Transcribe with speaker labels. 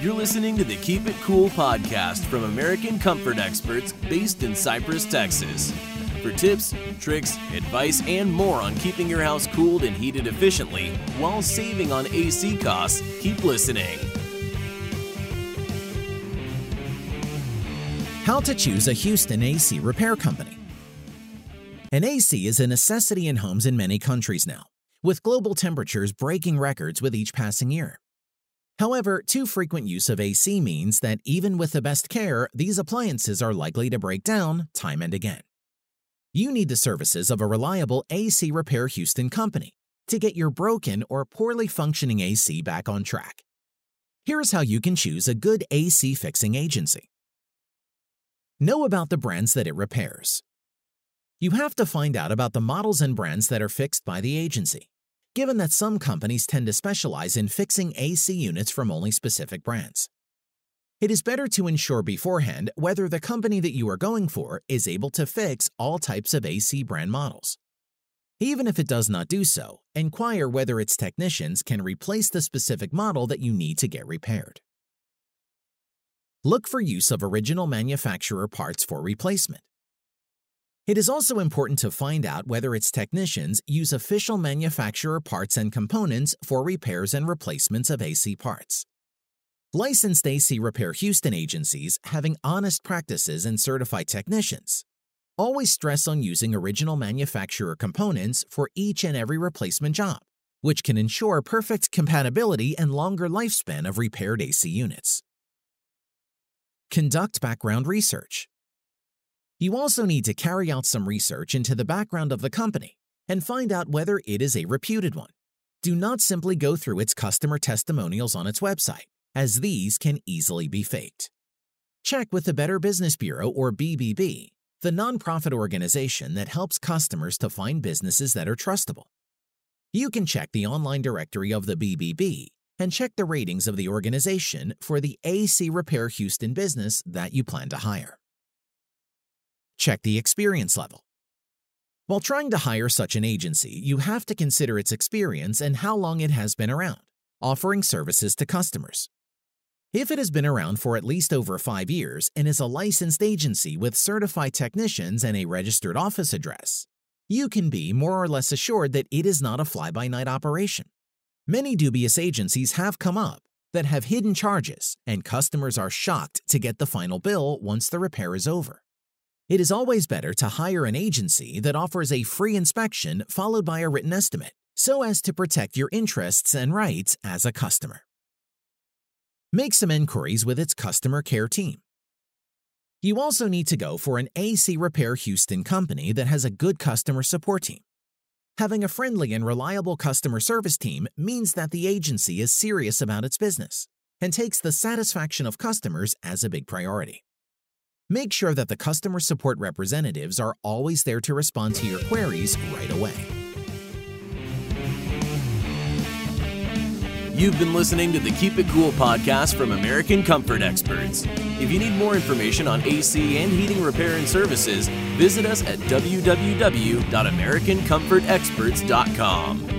Speaker 1: You're listening to the Keep It Cool podcast from American comfort experts based in Cypress, Texas. For tips, tricks, advice, and more on keeping your house cooled and heated efficiently while saving on AC costs, keep listening.
Speaker 2: How to choose a Houston AC repair company. An AC is a necessity in homes in many countries now, with global temperatures breaking records with each passing year. However, too frequent use of AC means that even with the best care, these appliances are likely to break down time and again. You need the services of a reliable AC Repair Houston company to get your broken or poorly functioning AC back on track. Here's how you can choose a good AC fixing agency. Know about the brands that it repairs. You have to find out about the models and brands that are fixed by the agency, given that some companies tend to specialize in fixing AC units from only specific brands. It is better to ensure beforehand whether the company that you are going for is able to fix all types of AC brand models. Even if it does not do so, inquire whether its technicians can replace the specific model that you need to get repaired. Look for use of original manufacturer parts for replacement. It is also important to find out whether its technicians use official manufacturer parts and components for repairs and replacements of AC parts. Licensed AC Repair Houston agencies having honest practices and certified technicians always stress on using original manufacturer components for each and every replacement job, which can ensure perfect compatibility and longer lifespan of repaired AC units. Conduct background research. You also need to carry out some research into the background of the company and find out whether it is a reputed one. Do not simply go through its customer testimonials on its website, as these can easily be faked. Check with the Better Business Bureau or BBB, the nonprofit organization that helps customers to find businesses that are trustable. You can check the online directory of the BBB and check the ratings of the organization for the AC Repair Houston business that you plan to hire. Check the experience level. While trying to hire such an agency, you have to consider its experience and how long it has been around, offering services to customers. If it has been around for at least over five years and is a licensed agency with certified technicians and a registered office address, you can be more or less assured that it is not a fly by night operation. Many dubious agencies have come up that have hidden charges, and customers are shocked to get the final bill once the repair is over. It is always better to hire an agency that offers a free inspection followed by a written estimate so as to protect your interests and rights as a customer. Make some inquiries with its customer care team. You also need to go for an AC Repair Houston company that has a good customer support team. Having a friendly and reliable customer service team means that the agency is serious about its business and takes the satisfaction of customers as a big priority. Make sure that the customer support representatives are always there to respond to your queries right away.
Speaker 1: You've been listening to the Keep It Cool podcast from American Comfort Experts. If you need more information on AC and heating repair and services, visit us at www.americancomfortexperts.com.